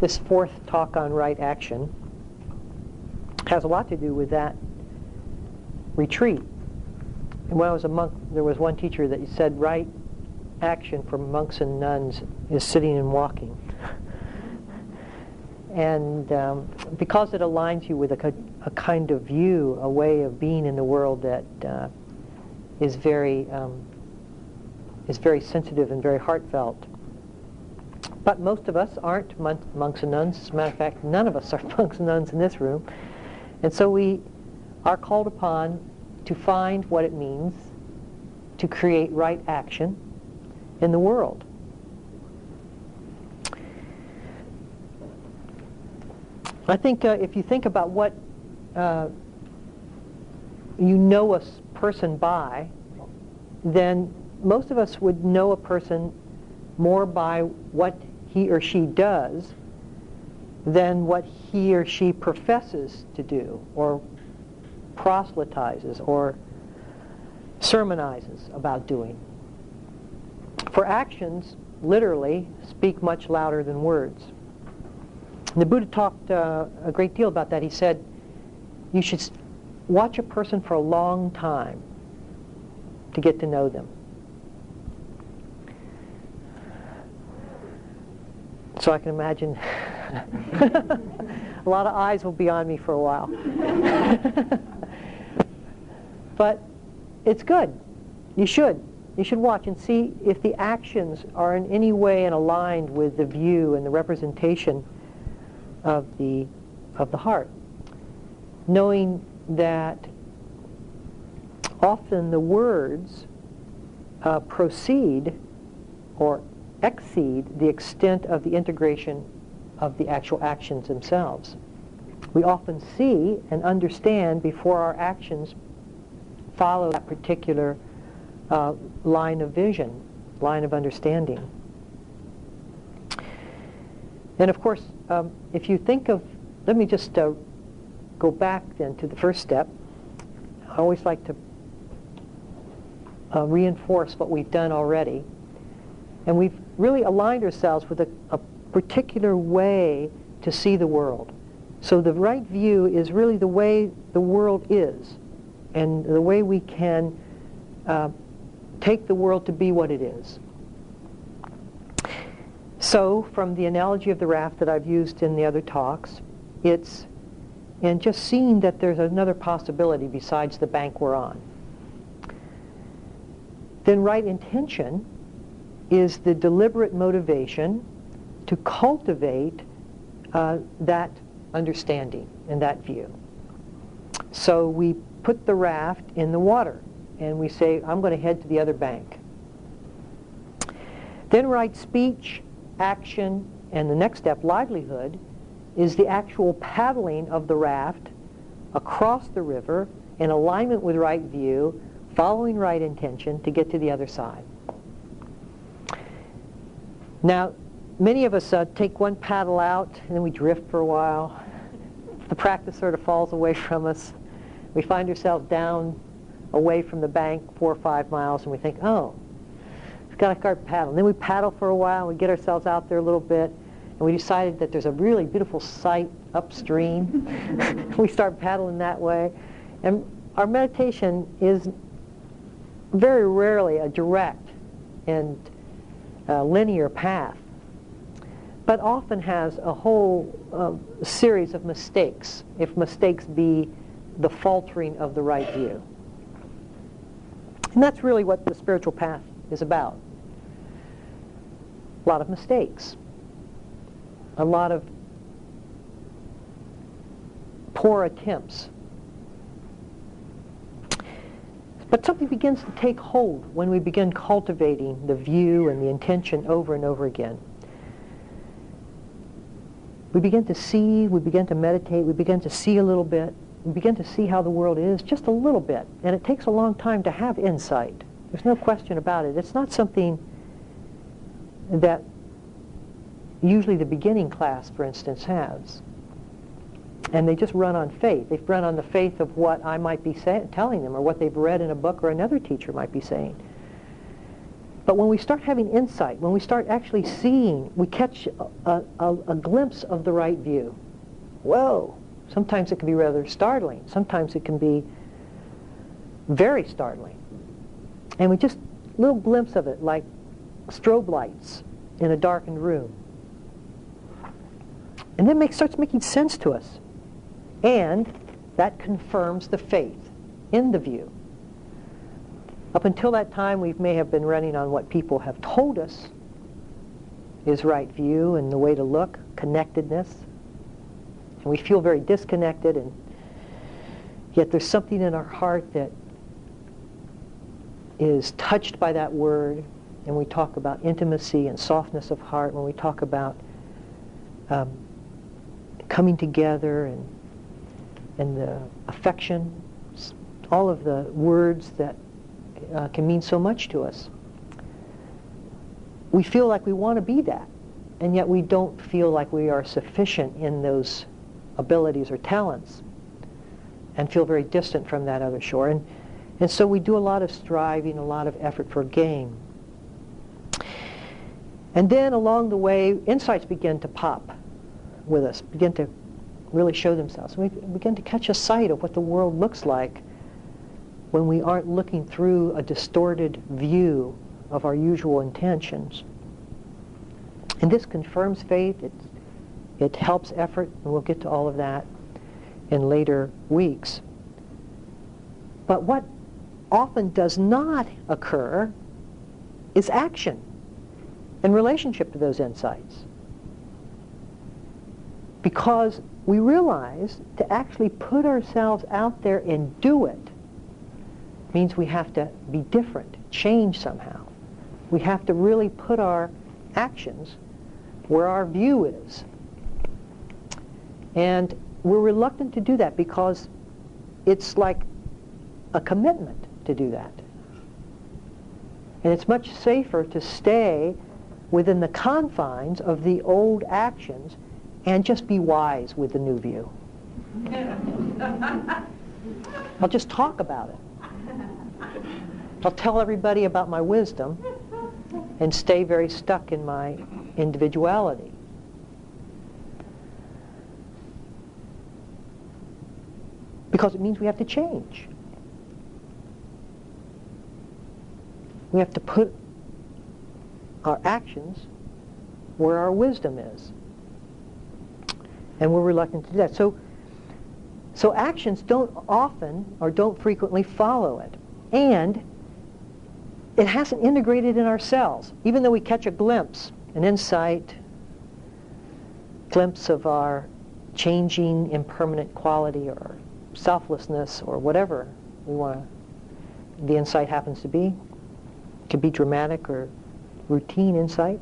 this fourth talk on right action has a lot to do with that retreat. And when I was a monk, there was one teacher that said right action for monks and nuns is sitting and walking. and um, because it aligns you with a, a, kind of view, a way of being in the world that uh, is very um, is very sensitive and very heartfelt. But most of us aren't mon- monks and nuns. As a matter of fact, none of us are monks and nuns in this room. And so we are called upon to find what it means to create right action in the world. I think uh, if you think about what uh, you know a person by, then most of us would know a person more by what he or she does than what he or she professes to do or proselytizes or sermonizes about doing. For actions, literally, speak much louder than words. And the Buddha talked uh, a great deal about that. He said, you should watch a person for a long time to get to know them. So I can imagine a lot of eyes will be on me for a while. but it's good. You should. You should watch and see if the actions are in any way and aligned with the view and the representation of the, of the heart. Knowing that often the words uh, proceed or exceed the extent of the integration of the actual actions themselves. We often see and understand before our actions follow that particular uh, line of vision, line of understanding. And of course, um, if you think of, let me just uh, go back then to the first step. I always like to uh, reinforce what we've done already. And we've really aligned ourselves with a, a particular way to see the world. So the right view is really the way the world is and the way we can uh, take the world to be what it is. So from the analogy of the raft that I've used in the other talks, it's and just seeing that there's another possibility besides the bank we're on. Then right intention is the deliberate motivation to cultivate uh, that understanding and that view. So we put the raft in the water and we say, I'm going to head to the other bank. Then right speech, action, and the next step, livelihood, is the actual paddling of the raft across the river in alignment with right view, following right intention to get to the other side. Now, many of us uh, take one paddle out and then we drift for a while. The practice sort of falls away from us. We find ourselves down away from the bank four or five miles and we think, oh, we've got to start paddling. Then we paddle for a while and we get ourselves out there a little bit and we decided that there's a really beautiful sight upstream. we start paddling that way. And our meditation is very rarely a direct and uh, linear path, but often has a whole uh, series of mistakes, if mistakes be the faltering of the right view. And that's really what the spiritual path is about. A lot of mistakes, a lot of poor attempts But something begins to take hold when we begin cultivating the view and the intention over and over again. We begin to see, we begin to meditate, we begin to see a little bit, we begin to see how the world is just a little bit. And it takes a long time to have insight. There's no question about it. It's not something that usually the beginning class, for instance, has and they just run on faith. They've run on the faith of what I might be say, telling them or what they've read in a book or another teacher might be saying. But when we start having insight, when we start actually seeing, we catch a, a, a glimpse of the right view. Whoa! Sometimes it can be rather startling. Sometimes it can be very startling. And we just, little glimpse of it, like strobe lights in a darkened room. And then it starts making sense to us. And that confirms the faith in the view. Up until that time, we may have been running on what people have told us is right view and the way to look, connectedness. And we feel very disconnected, and yet there's something in our heart that is touched by that word, and we talk about intimacy and softness of heart when we talk about um, coming together and and the affection, all of the words that uh, can mean so much to us. We feel like we want to be that, and yet we don't feel like we are sufficient in those abilities or talents, and feel very distant from that other shore. And and so we do a lot of striving, a lot of effort for gain. And then along the way, insights begin to pop with us, begin to really show themselves. We begin to catch a sight of what the world looks like when we aren't looking through a distorted view of our usual intentions. And this confirms faith. It, it helps effort, and we'll get to all of that in later weeks. But what often does not occur is action in relationship to those insights. Because we realize to actually put ourselves out there and do it means we have to be different, change somehow. We have to really put our actions where our view is. And we're reluctant to do that because it's like a commitment to do that. And it's much safer to stay within the confines of the old actions and just be wise with the new view. I'll just talk about it. I'll tell everybody about my wisdom and stay very stuck in my individuality. Because it means we have to change. We have to put our actions where our wisdom is. And we're reluctant to do that. So, so actions don't often or don't frequently follow it. And it hasn't integrated in ourselves. Even though we catch a glimpse, an insight, glimpse of our changing impermanent quality or selflessness or whatever we want the insight happens to be, could be dramatic or routine insight.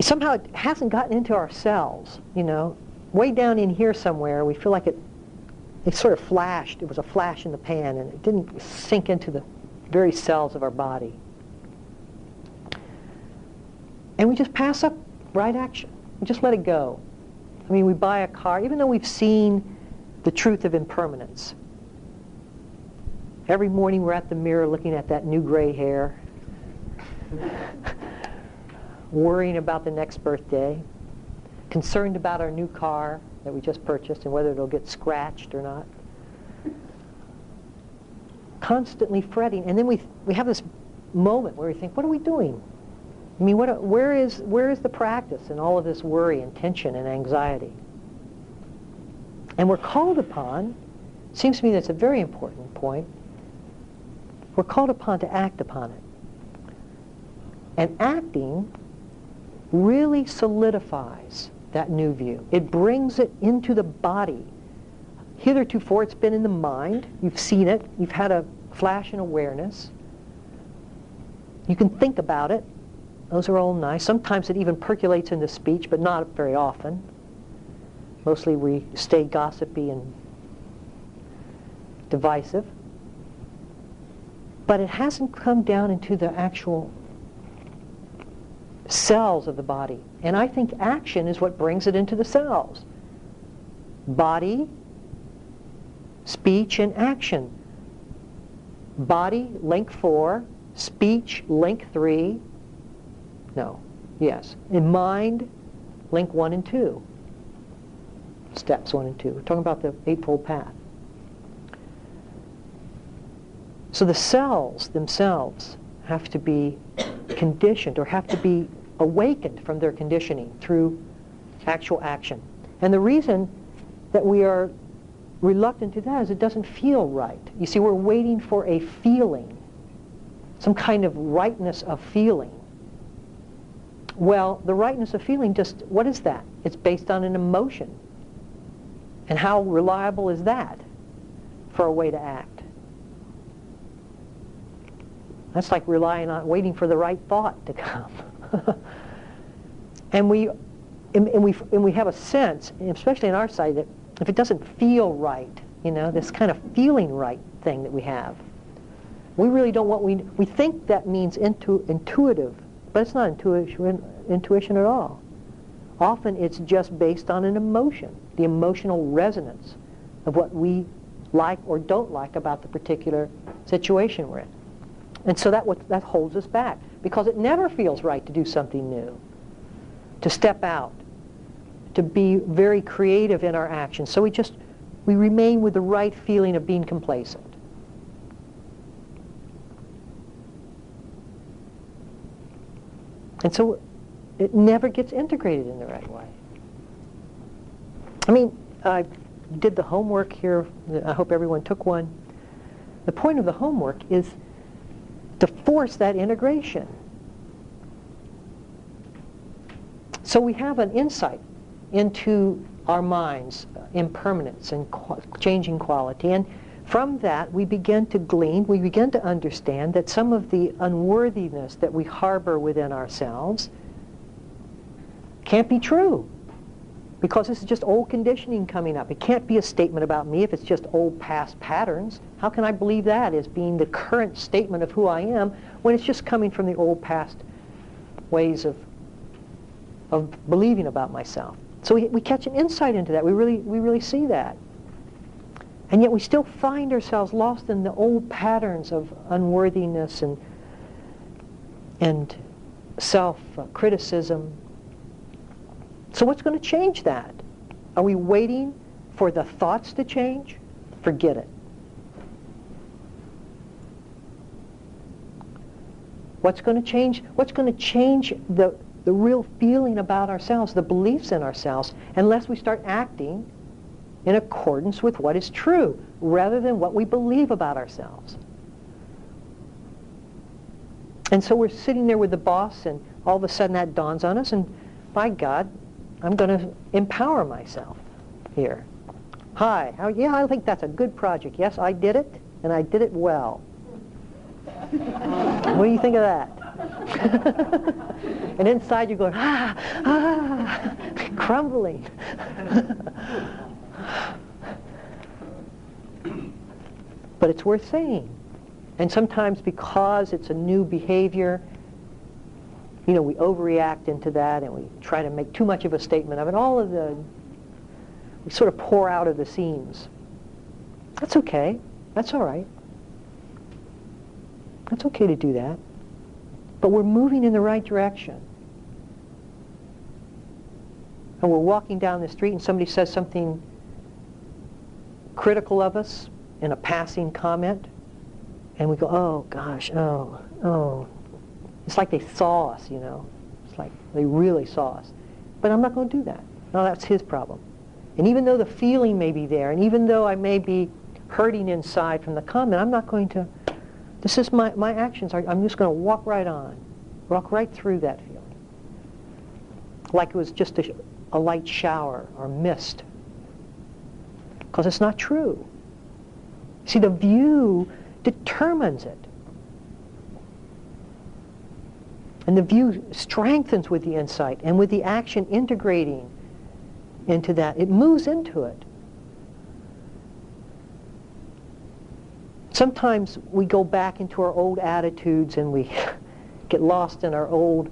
Somehow it hasn't gotten into our cells, you know. Way down in here somewhere, we feel like it, it sort of flashed. It was a flash in the pan, and it didn't sink into the very cells of our body. And we just pass up right action. We just let it go. I mean, we buy a car, even though we've seen the truth of impermanence. Every morning we're at the mirror looking at that new gray hair, worrying about the next birthday, concerned about our new car that we just purchased and whether it'll get scratched or not. Constantly fretting. And then we, we have this moment where we think, what are we doing? I mean, what, where, is, where is the practice in all of this worry and tension and anxiety? And we're called upon, seems to me that's a very important point, we're called upon to act upon it. And acting really solidifies that new view. It brings it into the body. Hitherto, for it's been in the mind. You've seen it. You've had a flash in awareness. You can think about it. Those are all nice. Sometimes it even percolates into speech, but not very often. Mostly we stay gossipy and divisive but it hasn't come down into the actual cells of the body. And I think action is what brings it into the cells. Body, speech, and action Body, link four. Speech, link three. No, yes. In mind, link one and two. Steps one and two. We're talking about the Eightfold Path. So the cells themselves have to be conditioned or have to be awakened from their conditioning through actual action. And the reason that we are reluctant to that is it doesn't feel right. You see, we're waiting for a feeling, some kind of rightness of feeling. Well, the rightness of feeling just, what is that? It's based on an emotion. And how reliable is that for a way to act? That's like relying on waiting for the right thought to come. and we and, and, we and we have a sense, especially in our side, that if it doesn't feel right, you know, this kind of feeling right thing that we have, we really don't want we we think that means intu, intuitive, but it's not intuition intuition at all. Often it's just based on an emotion, the emotional resonance of what we like or don't like about the particular situation we're in. And so that, what, that holds us back because it never feels right to do something new, to step out, to be very creative in our actions. So we just, we remain with the right feeling of being complacent. And so it never gets integrated in the right way. I mean, I did the homework here. I hope everyone took one. The point of the homework is to force that integration. So we have an insight into our minds, uh, impermanence and qu- changing quality. And from that, we begin to glean, we begin to understand that some of the unworthiness that we harbor within ourselves can't be true because this is just old conditioning coming up. It can't be a statement about me if it's just old past patterns. How can I believe that as being the current statement of who I am when it's just coming from the old past ways of, of believing about myself? So we, we catch an insight into that. We really, we really see that. And yet we still find ourselves lost in the old patterns of unworthiness and, and self-criticism so what's going to change that? Are we waiting for the thoughts to change? Forget it. What's going to change? What's going to change the, the real feeling about ourselves, the beliefs in ourselves, unless we start acting in accordance with what is true, rather than what we believe about ourselves. And so we're sitting there with the boss, and all of a sudden that dawns on us, and by God, I'm going to empower myself here. Hi, how, yeah, I think that's a good project. Yes, I did it, and I did it well. what do you think of that? and inside you're going, ah, ah, crumbling. but it's worth saying. And sometimes because it's a new behavior, you know, we overreact into that and we try to make too much of a statement of it. All of the, we sort of pour out of the seams. That's okay. That's all right. That's okay to do that. But we're moving in the right direction. And we're walking down the street and somebody says something critical of us in a passing comment, and we go, oh gosh, oh, oh, it's like they saw us, you know. It's like they really saw us. But I'm not going to do that. No, that's his problem. And even though the feeling may be there, and even though I may be hurting inside from the comment, I'm not going to, this is my, my actions. I'm just going to walk right on, walk right through that feeling. Like it was just a, a light shower or mist. Because it's not true. See, the view determines it. And the view strengthens with the insight and with the action integrating into that. It moves into it. Sometimes we go back into our old attitudes and we get lost in our old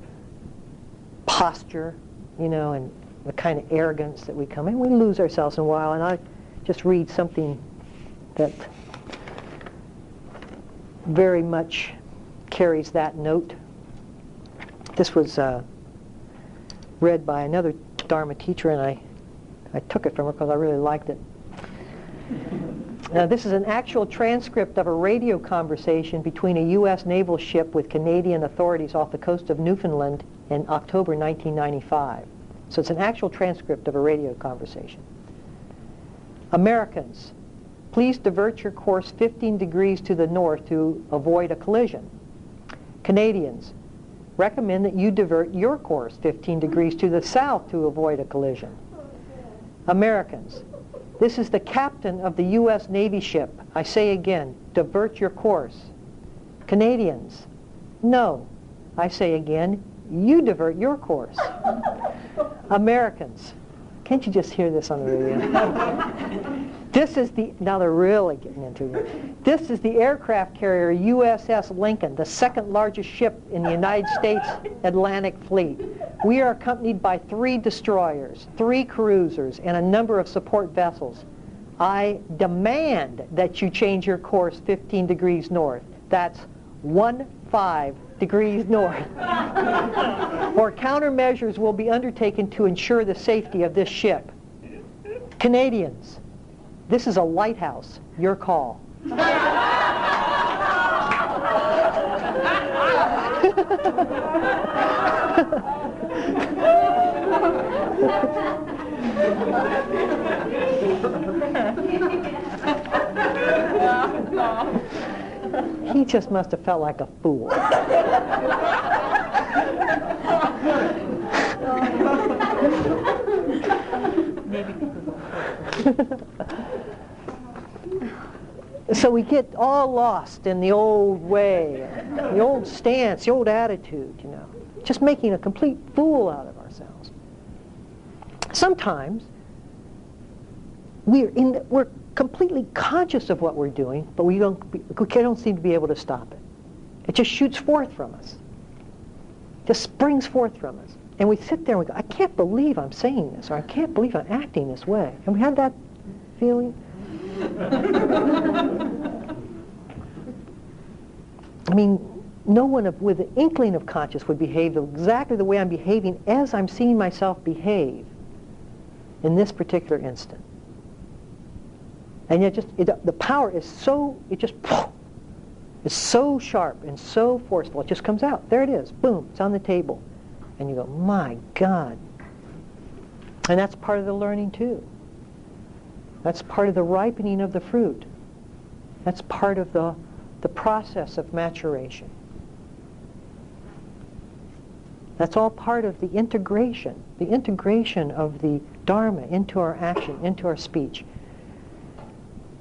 posture, you know, and the kind of arrogance that we come in. We lose ourselves in a while. And I just read something that very much carries that note. This was uh, read by another Dharma teacher, and I, I took it from her because I really liked it. Now, this is an actual transcript of a radio conversation between a U.S. naval ship with Canadian authorities off the coast of Newfoundland in October 1995. So it's an actual transcript of a radio conversation. Americans, please divert your course 15 degrees to the north to avoid a collision. Canadians, recommend that you divert your course 15 degrees to the south to avoid a collision. Americans, this is the captain of the U.S. Navy ship. I say again, divert your course. Canadians, no. I say again, you divert your course. Americans, can't you just hear this on the radio? this is the, now they're really getting into it. This is the aircraft carrier USS Lincoln, the second largest ship in the United States Atlantic Fleet. We are accompanied by three destroyers, three cruisers, and a number of support vessels. I demand that you change your course 15 degrees north. That's one five degrees north. or countermeasures will be undertaken to ensure the safety of this ship. Canadians, this is a lighthouse. Your call. he just must have felt like a fool. So we get all lost in the old way, the old stance, the old attitude, you know, just making a complete fool out of ourselves. Sometimes we're, in the, we're completely conscious of what we're doing, but we don't, we don't seem to be able to stop it. It just shoots forth from us. Just springs forth from us. And we sit there and we go, I can't believe I'm saying this, or I can't believe I'm acting this way. And we had that feeling? I mean, no one of, with an inkling of conscience would behave exactly the way I'm behaving as I'm seeing myself behave in this particular instant. And yet just, it, the power is so, it just, it's so sharp and so forceful. It just comes out. There it is. Boom. It's on the table. And you go, my God. And that's part of the learning too. That's part of the ripening of the fruit. That's part of the, the process of maturation. That's all part of the integration, the integration of the Dharma into our action, into our speech.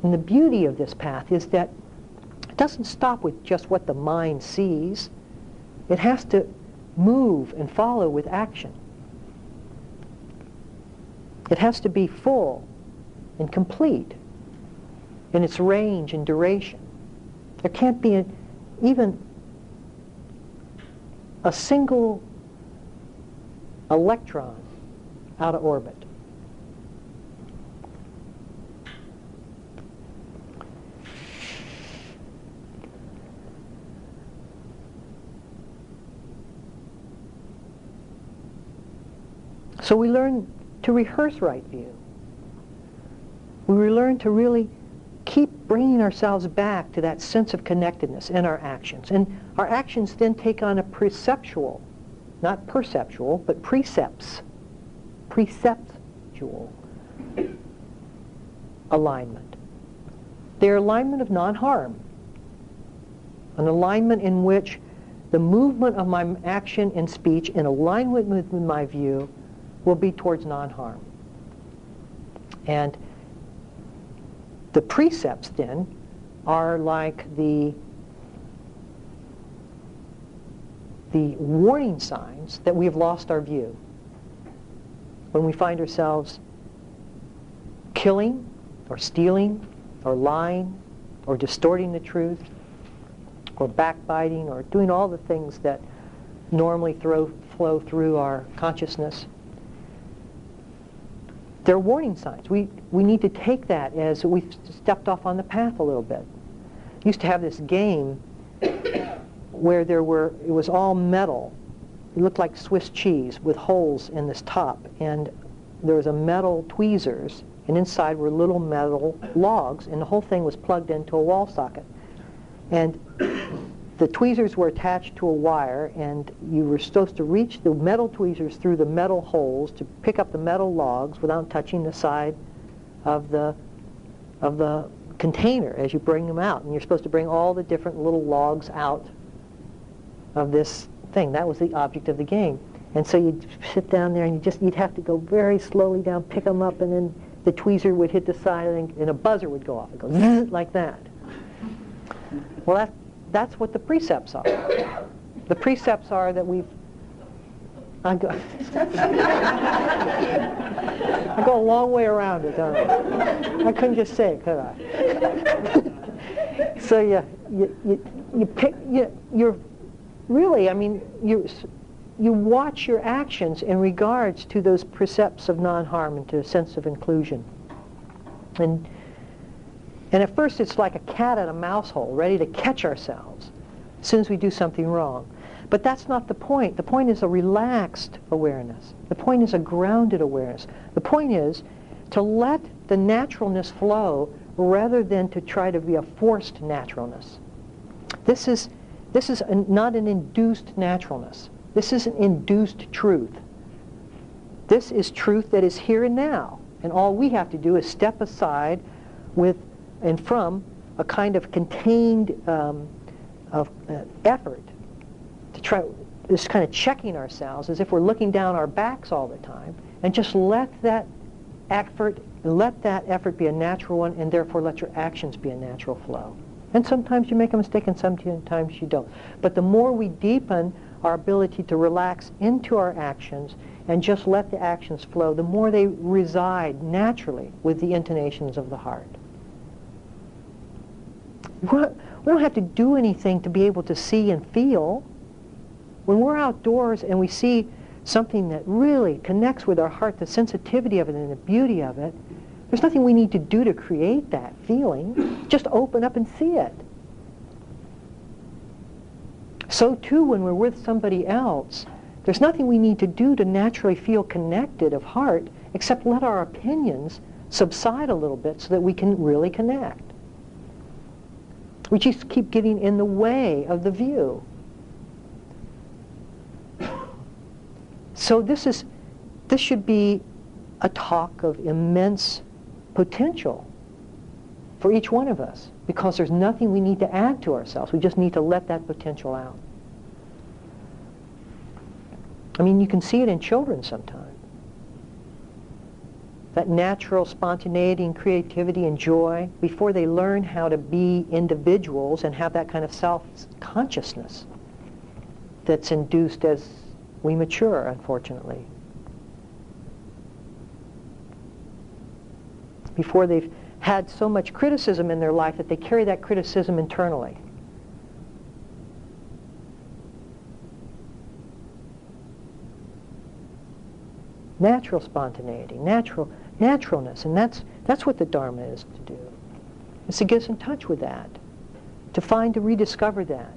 And the beauty of this path is that it doesn't stop with just what the mind sees. It has to move and follow with action. It has to be full and complete in its range and duration. There can't be a, even a single electron out of orbit. So we learn to rehearse right view. We learn to really keep bringing ourselves back to that sense of connectedness in our actions. And our actions then take on a perceptual, not perceptual, but precepts, preceptual alignment. They're alignment of non-harm, an alignment in which the movement of my action and speech in alignment with my view will be towards non-harm. And the precepts then are like the the warning signs that we have lost our view. When we find ourselves killing or stealing or lying or distorting the truth or backbiting or doing all the things that normally throw, flow through our consciousness, they're warning signs. We, we need to take that as we've stepped off on the path a little bit. Used to have this game where there were, it was all metal. It looked like Swiss cheese with holes in this top. And there was a metal tweezers, and inside were little metal logs, and the whole thing was plugged into a wall socket. And the tweezers were attached to a wire, and you were supposed to reach the metal tweezers through the metal holes to pick up the metal logs without touching the side of the of the container as you bring them out. And you're supposed to bring all the different little logs out of this thing. That was the object of the game. And so you'd sit down there and you just, you'd have to go very slowly down, pick them up, and then the tweezer would hit the side and, and a buzzer would go off. It goes like that. Well, that, that's what the precepts are. The precepts are that we've I go, I go a long way around it, don't I? I couldn't just say it, could I? so you, you, you, you pick, you, you're really, I mean, you, you watch your actions in regards to those precepts of non-harm and to a sense of inclusion. And, and at first it's like a cat in a mouse hole, ready to catch ourselves as soon as we do something wrong. But that's not the point. The point is a relaxed awareness. The point is a grounded awareness. The point is to let the naturalness flow rather than to try to be a forced naturalness. This is, this is not an induced naturalness. This is an induced truth. This is truth that is here and now. And all we have to do is step aside with and from a kind of contained um, of, uh, effort to try this kind of checking ourselves as if we're looking down our backs all the time and just let that effort let that effort be a natural one and therefore let your actions be a natural flow. And sometimes you make a mistake and sometimes you don't. But the more we deepen our ability to relax into our actions and just let the actions flow, the more they reside naturally with the intonations of the heart. We don't have to do anything to be able to see and feel. When we're outdoors and we see something that really connects with our heart, the sensitivity of it and the beauty of it, there's nothing we need to do to create that feeling. Just open up and see it. So too when we're with somebody else, there's nothing we need to do to naturally feel connected of heart except let our opinions subside a little bit so that we can really connect. We just keep getting in the way of the view. So this is, this should be a talk of immense potential for each one of us because there's nothing we need to add to ourselves. We just need to let that potential out. I mean, you can see it in children sometimes. That natural spontaneity and creativity and joy before they learn how to be individuals and have that kind of self-consciousness that's induced as we mature, unfortunately. Before they've had so much criticism in their life that they carry that criticism internally. Natural spontaneity, natural naturalness, and that's that's what the Dharma is to do. Is to get us in touch with that, to find to rediscover that.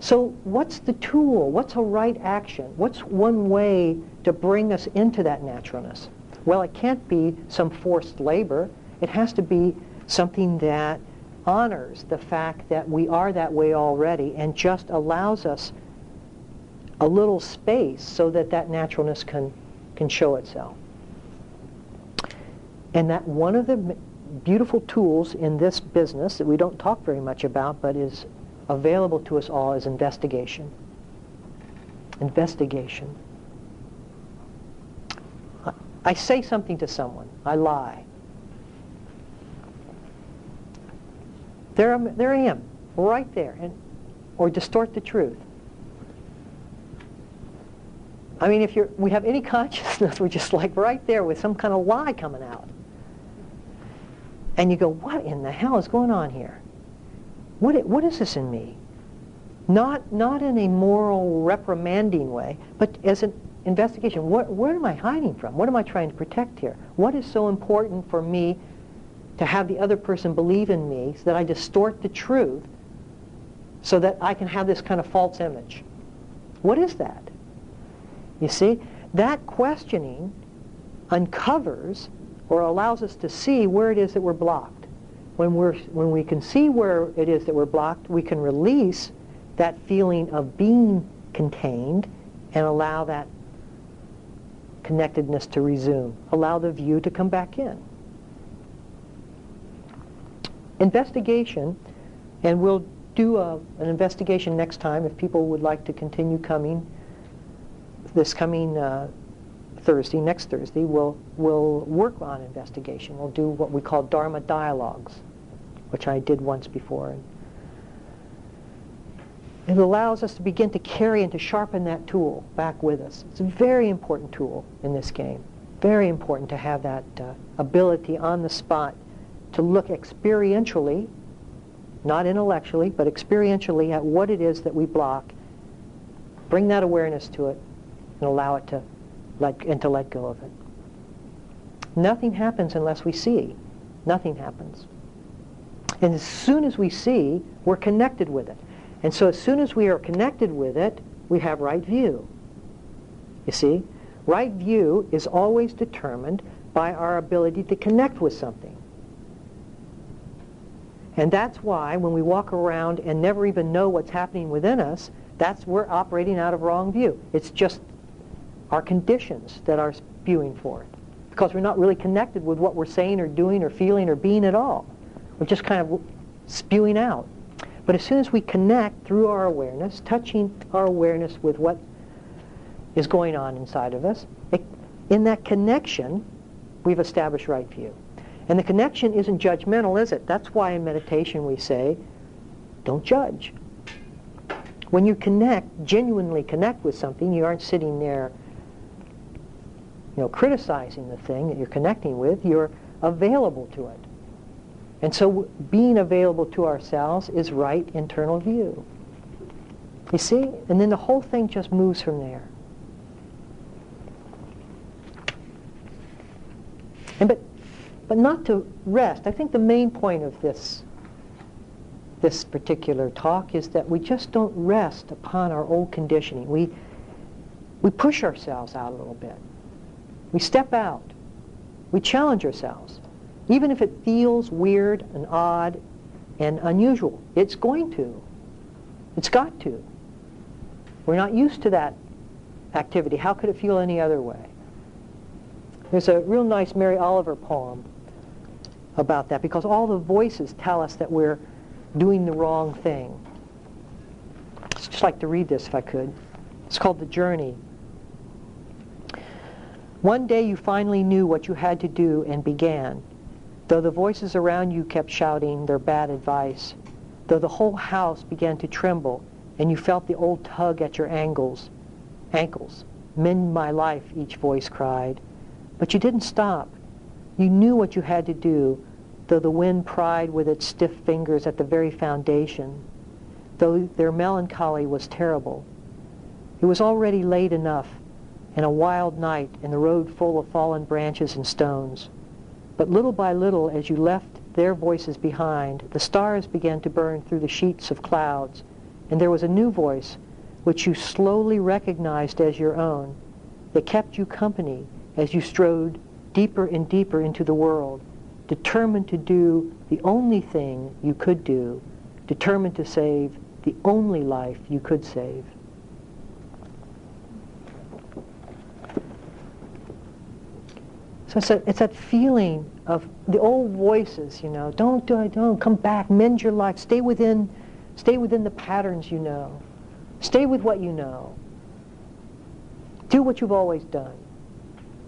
So what's the tool? What's a right action? What's one way to bring us into that naturalness? Well, it can't be some forced labor. It has to be something that honors the fact that we are that way already and just allows us a little space so that that naturalness can, can show itself. And that one of the beautiful tools in this business that we don't talk very much about but is available to us all is investigation. Investigation. I say something to someone. I lie. There, I'm, there I am, right there, and, or distort the truth. I mean, if we have any consciousness, we're just like right there with some kind of lie coming out. And you go, what in the hell is going on here? What, what is this in me? Not, not in a moral reprimanding way, but as an investigation. What, where am I hiding from? What am I trying to protect here? What is so important for me to have the other person believe in me so that I distort the truth so that I can have this kind of false image. What is that? You see, that questioning uncovers or allows us to see where it is that we're blocked. When, we're, when we can see where it is that we're blocked, we can release that feeling of being contained and allow that connectedness to resume. Allow the view to come back in. Investigation, and we'll do a, an investigation next time if people would like to continue coming this coming uh, Thursday, next Thursday, we'll, we'll work on investigation. We'll do what we call Dharma dialogues, which I did once before. It allows us to begin to carry and to sharpen that tool back with us. It's a very important tool in this game. Very important to have that uh, ability on the spot to look experientially, not intellectually, but experientially at what it is that we block, bring that awareness to it, and allow it to let, and to let go of it. Nothing happens unless we see. Nothing happens. And as soon as we see, we're connected with it. And so as soon as we are connected with it, we have right view. You see? Right view is always determined by our ability to connect with something. And that's why when we walk around and never even know what's happening within us, that's we're operating out of wrong view. It's just our conditions that are spewing forth. Because we're not really connected with what we're saying or doing or feeling or being at all. We're just kind of spewing out. But as soon as we connect through our awareness, touching our awareness with what is going on inside of us, it, in that connection, we've established right view. And the connection isn't judgmental, is it? That's why in meditation we say, don't judge. When you connect, genuinely connect with something, you aren't sitting there you know, criticizing the thing that you're connecting with, you're available to it. And so being available to ourselves is right internal view. You see? And then the whole thing just moves from there. And but but not to rest. I think the main point of this this particular talk is that we just don't rest upon our old conditioning. We we push ourselves out a little bit. We step out. We challenge ourselves. Even if it feels weird and odd and unusual, it's going to. It's got to. We're not used to that activity. How could it feel any other way? There's a real nice Mary Oliver poem about that because all the voices tell us that we're doing the wrong thing. I'd just like to read this if I could. It's called The Journey. One day you finally knew what you had to do and began, though the voices around you kept shouting their bad advice, though the whole house began to tremble and you felt the old tug at your ankles. Ankles. Mend my life, each voice cried. But you didn't stop. You knew what you had to do, though the wind pried with its stiff fingers at the very foundation, though their melancholy was terrible. It was already late enough and a wild night and the road full of fallen branches and stones. But little by little, as you left their voices behind, the stars began to burn through the sheets of clouds, and there was a new voice which you slowly recognized as your own that kept you company as you strode deeper and deeper into the world, determined to do the only thing you could do, determined to save the only life you could save. So it's, a, it's that feeling of the old voices, you know, don't do it, don't come back, mend your life, stay within, stay within the patterns you know, stay with what you know, do what you've always done,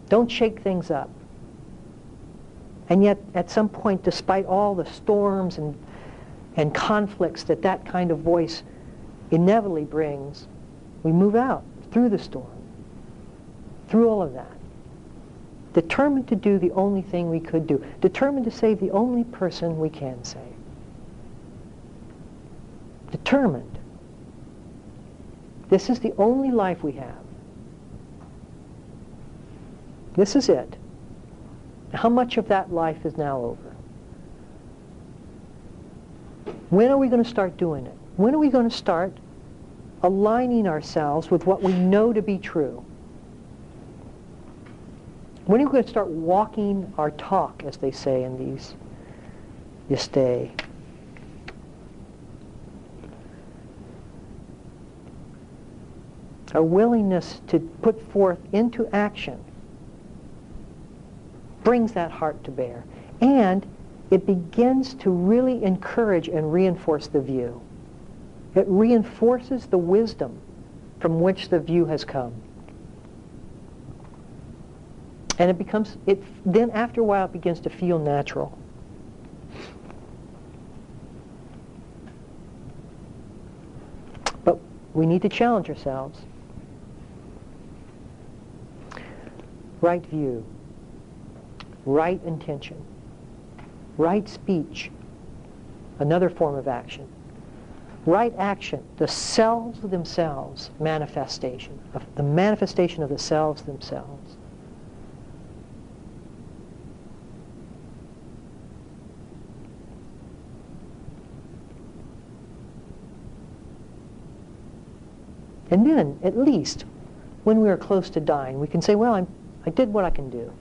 don't shake things up. And yet, at some point, despite all the storms and, and conflicts that that kind of voice inevitably brings, we move out through the storm, through all of that determined to do the only thing we could do, determined to save the only person we can save. Determined. This is the only life we have. This is it. How much of that life is now over? When are we going to start doing it? when are we going to start aligning ourselves with what we know to be true? When are we going to start walking our talk, as they say in these this day? Our willingness to put forth into action brings that heart to bear. And it begins to really encourage and reinforce the view. It reinforces the wisdom from which the view has come. And it becomes, it, then after a while it begins to feel natural. But we need to challenge ourselves. Right view, right intention, right speech, another form of action. Right action, the selves themselves manifestation, of the manifestation of the selves themselves. And then, at least, when we are close to dying, we can say, well, I'm, I did what I can do.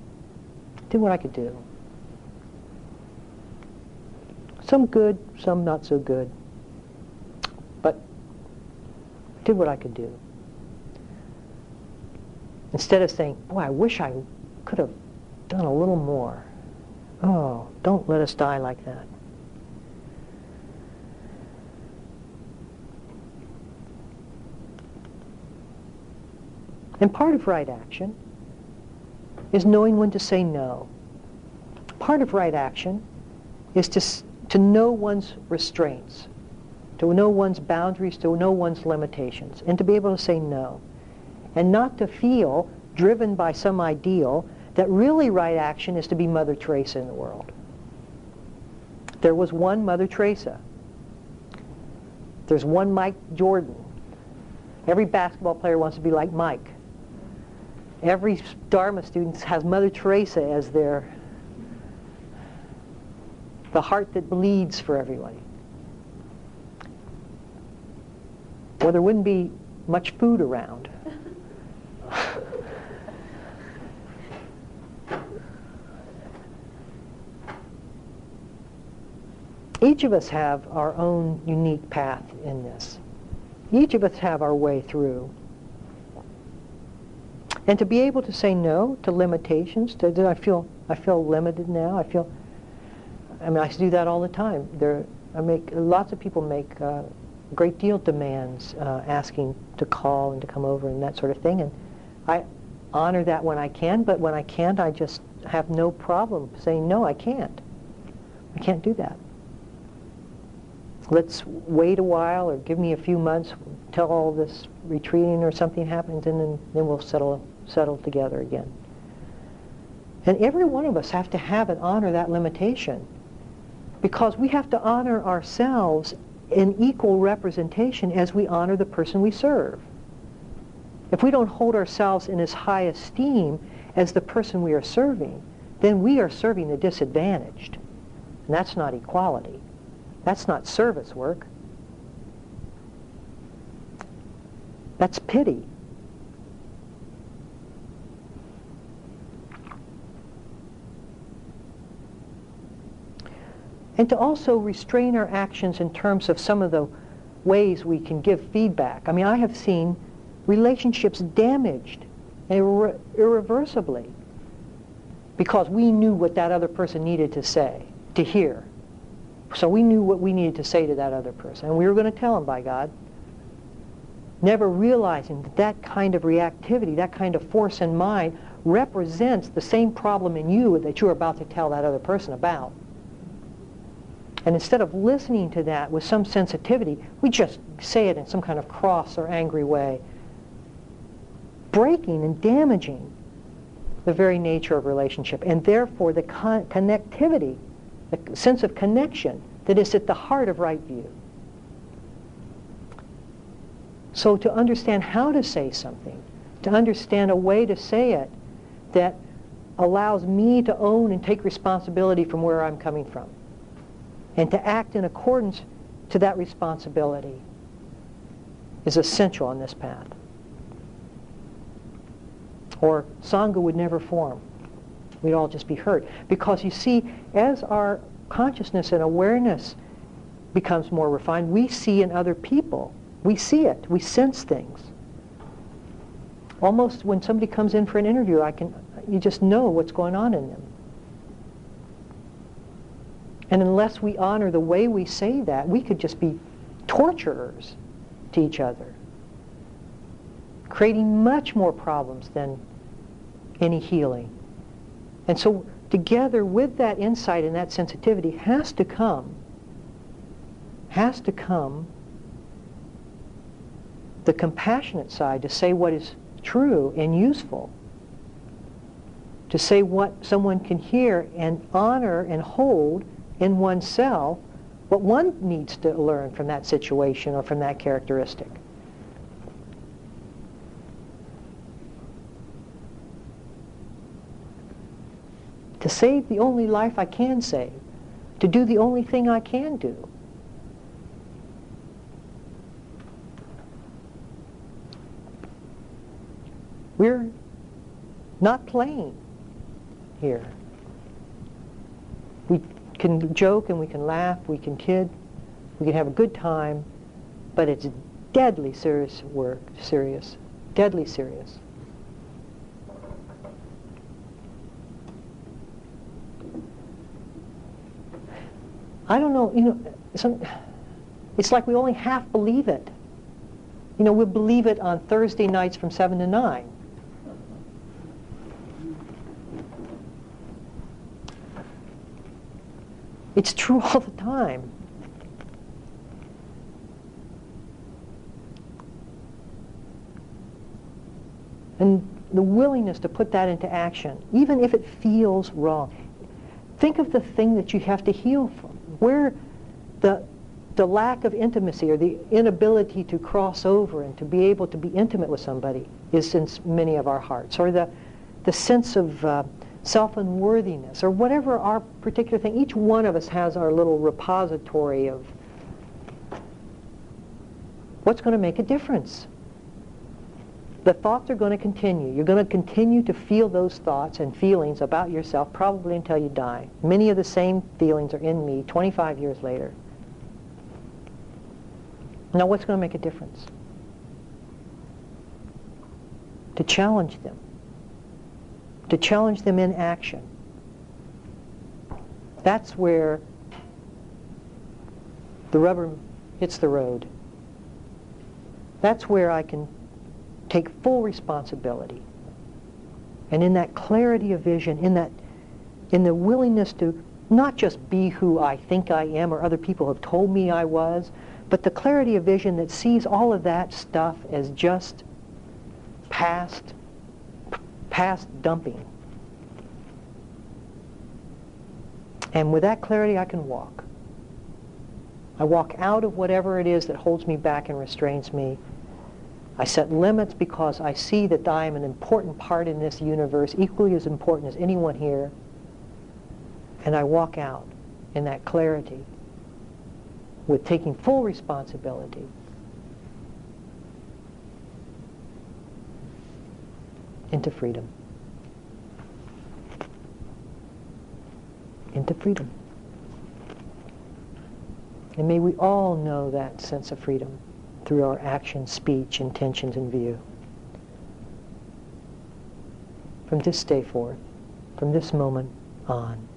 Did what I could do. Some good, some not so good. But did what I could do. Instead of saying, boy, I wish I could have done a little more. Oh, don't let us die like that. And part of right action is knowing when to say no. Part of right action is to, to know one's restraints, to know one's boundaries, to know one's limitations, and to be able to say no. And not to feel driven by some ideal that really right action is to be Mother Teresa in the world. There was one Mother Teresa. There's one Mike Jordan. Every basketball player wants to be like Mike every Dharma student has Mother Teresa as their, the heart that bleeds for everybody. Well, there wouldn't be much food around. Each of us have our own unique path in this. Each of us have our way through. And to be able to say no to limitations, to, I feel I feel limited now. I feel, I mean, I do that all the time. There, I make lots of people make uh, a great deal demands, uh, asking to call and to come over and that sort of thing. And I honor that when I can, but when I can't, I just have no problem saying no. I can't. I can't do that. Let's wait a while, or give me a few months till all this retreating or something happens, and then, then we'll settle settle together again. And every one of us have to have and honor that limitation because we have to honor ourselves in equal representation as we honor the person we serve. If we don't hold ourselves in as high esteem as the person we are serving, then we are serving the disadvantaged. And that's not equality. That's not service work. That's pity. And to also restrain our actions in terms of some of the ways we can give feedback. I mean, I have seen relationships damaged irre- irreversibly because we knew what that other person needed to say, to hear. So we knew what we needed to say to that other person, and we were going to tell him, by God. Never realizing that that kind of reactivity, that kind of force in mind, represents the same problem in you that you're about to tell that other person about. And instead of listening to that with some sensitivity, we just say it in some kind of cross or angry way, breaking and damaging the very nature of relationship, and therefore the con- connectivity, the sense of connection that is at the heart of right view. So to understand how to say something, to understand a way to say it that allows me to own and take responsibility from where I'm coming from and to act in accordance to that responsibility is essential on this path. Or Sangha would never form. We'd all just be hurt. Because you see, as our consciousness and awareness becomes more refined, we see in other people. We see it. We sense things. Almost when somebody comes in for an interview, I can, you just know what's going on in them. And unless we honor the way we say that, we could just be torturers to each other, creating much more problems than any healing. And so together with that insight and that sensitivity has to come, has to come the compassionate side to say what is true and useful, to say what someone can hear and honor and hold in oneself what one needs to learn from that situation or from that characteristic. To save the only life I can save, to do the only thing I can do. We're not playing here. We can joke and we can laugh, we can kid, we can have a good time, but it's deadly serious work, serious, deadly serious. I don't know, you know, some, it's like we only half believe it. You know, we'll believe it on Thursday nights from 7 to 9. It's true all the time. And the willingness to put that into action, even if it feels wrong. Think of the thing that you have to heal from. Where the, the lack of intimacy or the inability to cross over and to be able to be intimate with somebody is in many of our hearts. Or the, the sense of uh, self-unworthiness or whatever our particular thing. Each one of us has our little repository of what's going to make a difference. The thoughts are going to continue. You're going to continue to feel those thoughts and feelings about yourself probably until you die. Many of the same feelings are in me 25 years later. Now what's going to make a difference? To challenge them to challenge them in action. That's where the rubber hits the road. That's where I can take full responsibility. And in that clarity of vision, in that in the willingness to not just be who I think I am or other people have told me I was, but the clarity of vision that sees all of that stuff as just past past dumping. And with that clarity, I can walk. I walk out of whatever it is that holds me back and restrains me. I set limits because I see that I am an important part in this universe, equally as important as anyone here. And I walk out in that clarity with taking full responsibility into freedom. Into freedom. And may we all know that sense of freedom through our action, speech, intentions, and view. From this day forth, from this moment on.